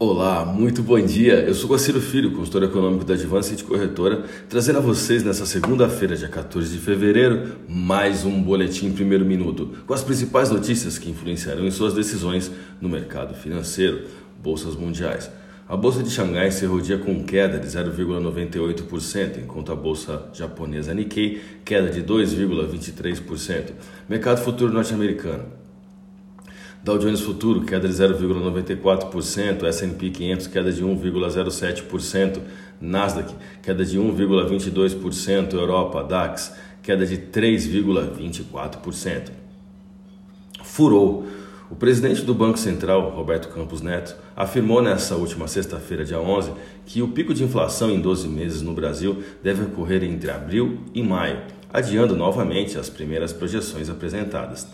Olá, muito bom dia. Eu sou Guaciro Filho, consultor econômico da Advance Corretora, trazendo a vocês nessa segunda-feira, dia 14 de fevereiro, mais um boletim primeiro minuto, com as principais notícias que influenciarão em suas decisões no mercado financeiro, bolsas mundiais. A bolsa de Xangai encerrou o dia com queda de 0,98%, enquanto a bolsa japonesa Nikkei queda de 2,23%. Mercado futuro norte-americano. Dow Jones Futuro, queda de 0,94%, S&P 500, queda de 1,07%, Nasdaq, queda de 1,22%, Europa, DAX, queda de 3,24%. Furou. O presidente do Banco Central, Roberto Campos Neto, afirmou nessa última sexta-feira, dia 11, que o pico de inflação em 12 meses no Brasil deve ocorrer entre abril e maio, adiando novamente as primeiras projeções apresentadas.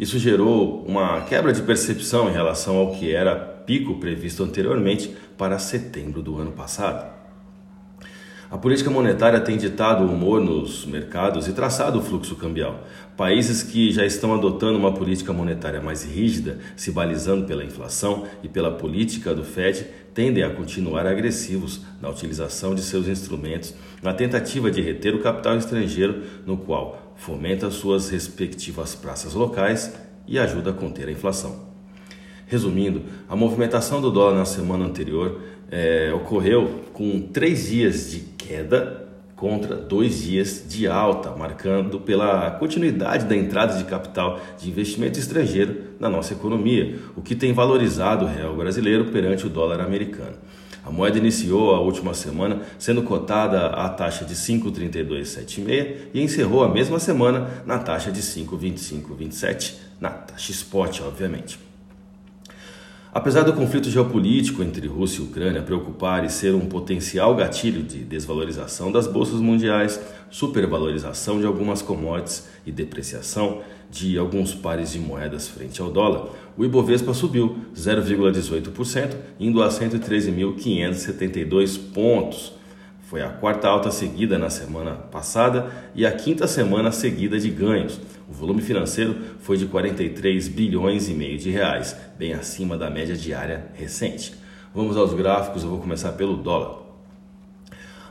Isso gerou uma quebra de percepção em relação ao que era pico previsto anteriormente para setembro do ano passado. A política monetária tem ditado o humor nos mercados e traçado o fluxo cambial. Países que já estão adotando uma política monetária mais rígida, se balizando pela inflação e pela política do Fed, tendem a continuar agressivos na utilização de seus instrumentos na tentativa de reter o capital estrangeiro, no qual fomenta suas respectivas praças locais e ajuda a conter a inflação. Resumindo, a movimentação do dólar na semana anterior é, ocorreu com três dias de queda contra dois dias de alta, marcando pela continuidade da entrada de capital de investimento estrangeiro na nossa economia, o que tem valorizado o real brasileiro perante o dólar americano. A moeda iniciou a última semana sendo cotada à taxa de 5,3276 e encerrou a mesma semana na taxa de 5,2527, na taxa spot, obviamente. Apesar do conflito geopolítico entre Rússia e Ucrânia preocupar e ser um potencial gatilho de desvalorização das bolsas mundiais, supervalorização de algumas commodities e depreciação de alguns pares de moedas frente ao dólar, o Ibovespa subiu 0,18%, indo a 113.572 pontos. Foi a quarta alta seguida na semana passada e a quinta semana seguida de ganhos. O volume financeiro foi de 43 bilhões e meio de reais, bem acima da média diária recente. Vamos aos gráficos, eu vou começar pelo dólar.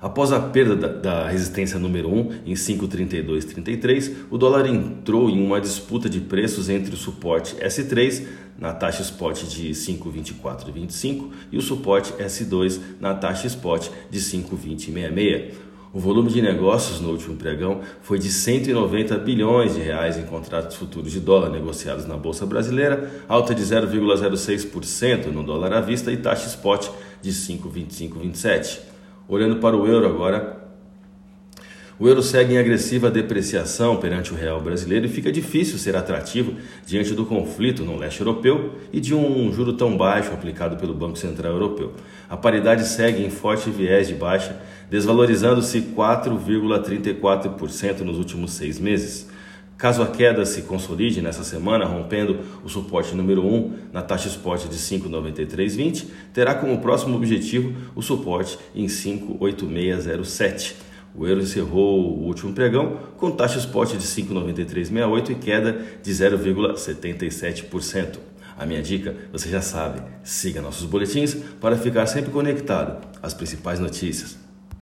Após a perda da, resistência número 1 em 5,3233, o dólar entrou em uma disputa de preços entre o suporte S3 na taxa spot de 5,2425 e o suporte S2 na taxa spot de 5,2066. O volume de negócios no último pregão foi de 190 bilhões de reais em contratos futuros de dólar negociados na bolsa brasileira, alta de 0,06% no dólar à vista e taxa spot de 5,2527. Olhando para o euro agora, o euro segue em agressiva depreciação perante o real brasileiro e fica difícil ser atrativo diante do conflito no leste europeu e de um juro tão baixo aplicado pelo Banco Central Europeu. A paridade segue em forte viés de baixa, desvalorizando-se 4,34% nos últimos seis meses. Caso a queda se consolide nessa semana, rompendo o suporte número 1 na taxa spot de 5,9320, terá como próximo objetivo o suporte em 5,8607. O euro encerrou o último pregão com taxa spot de 5,9368 e queda de 0,77%. A minha dica, você já sabe, siga nossos boletins para ficar sempre conectado às principais notícias.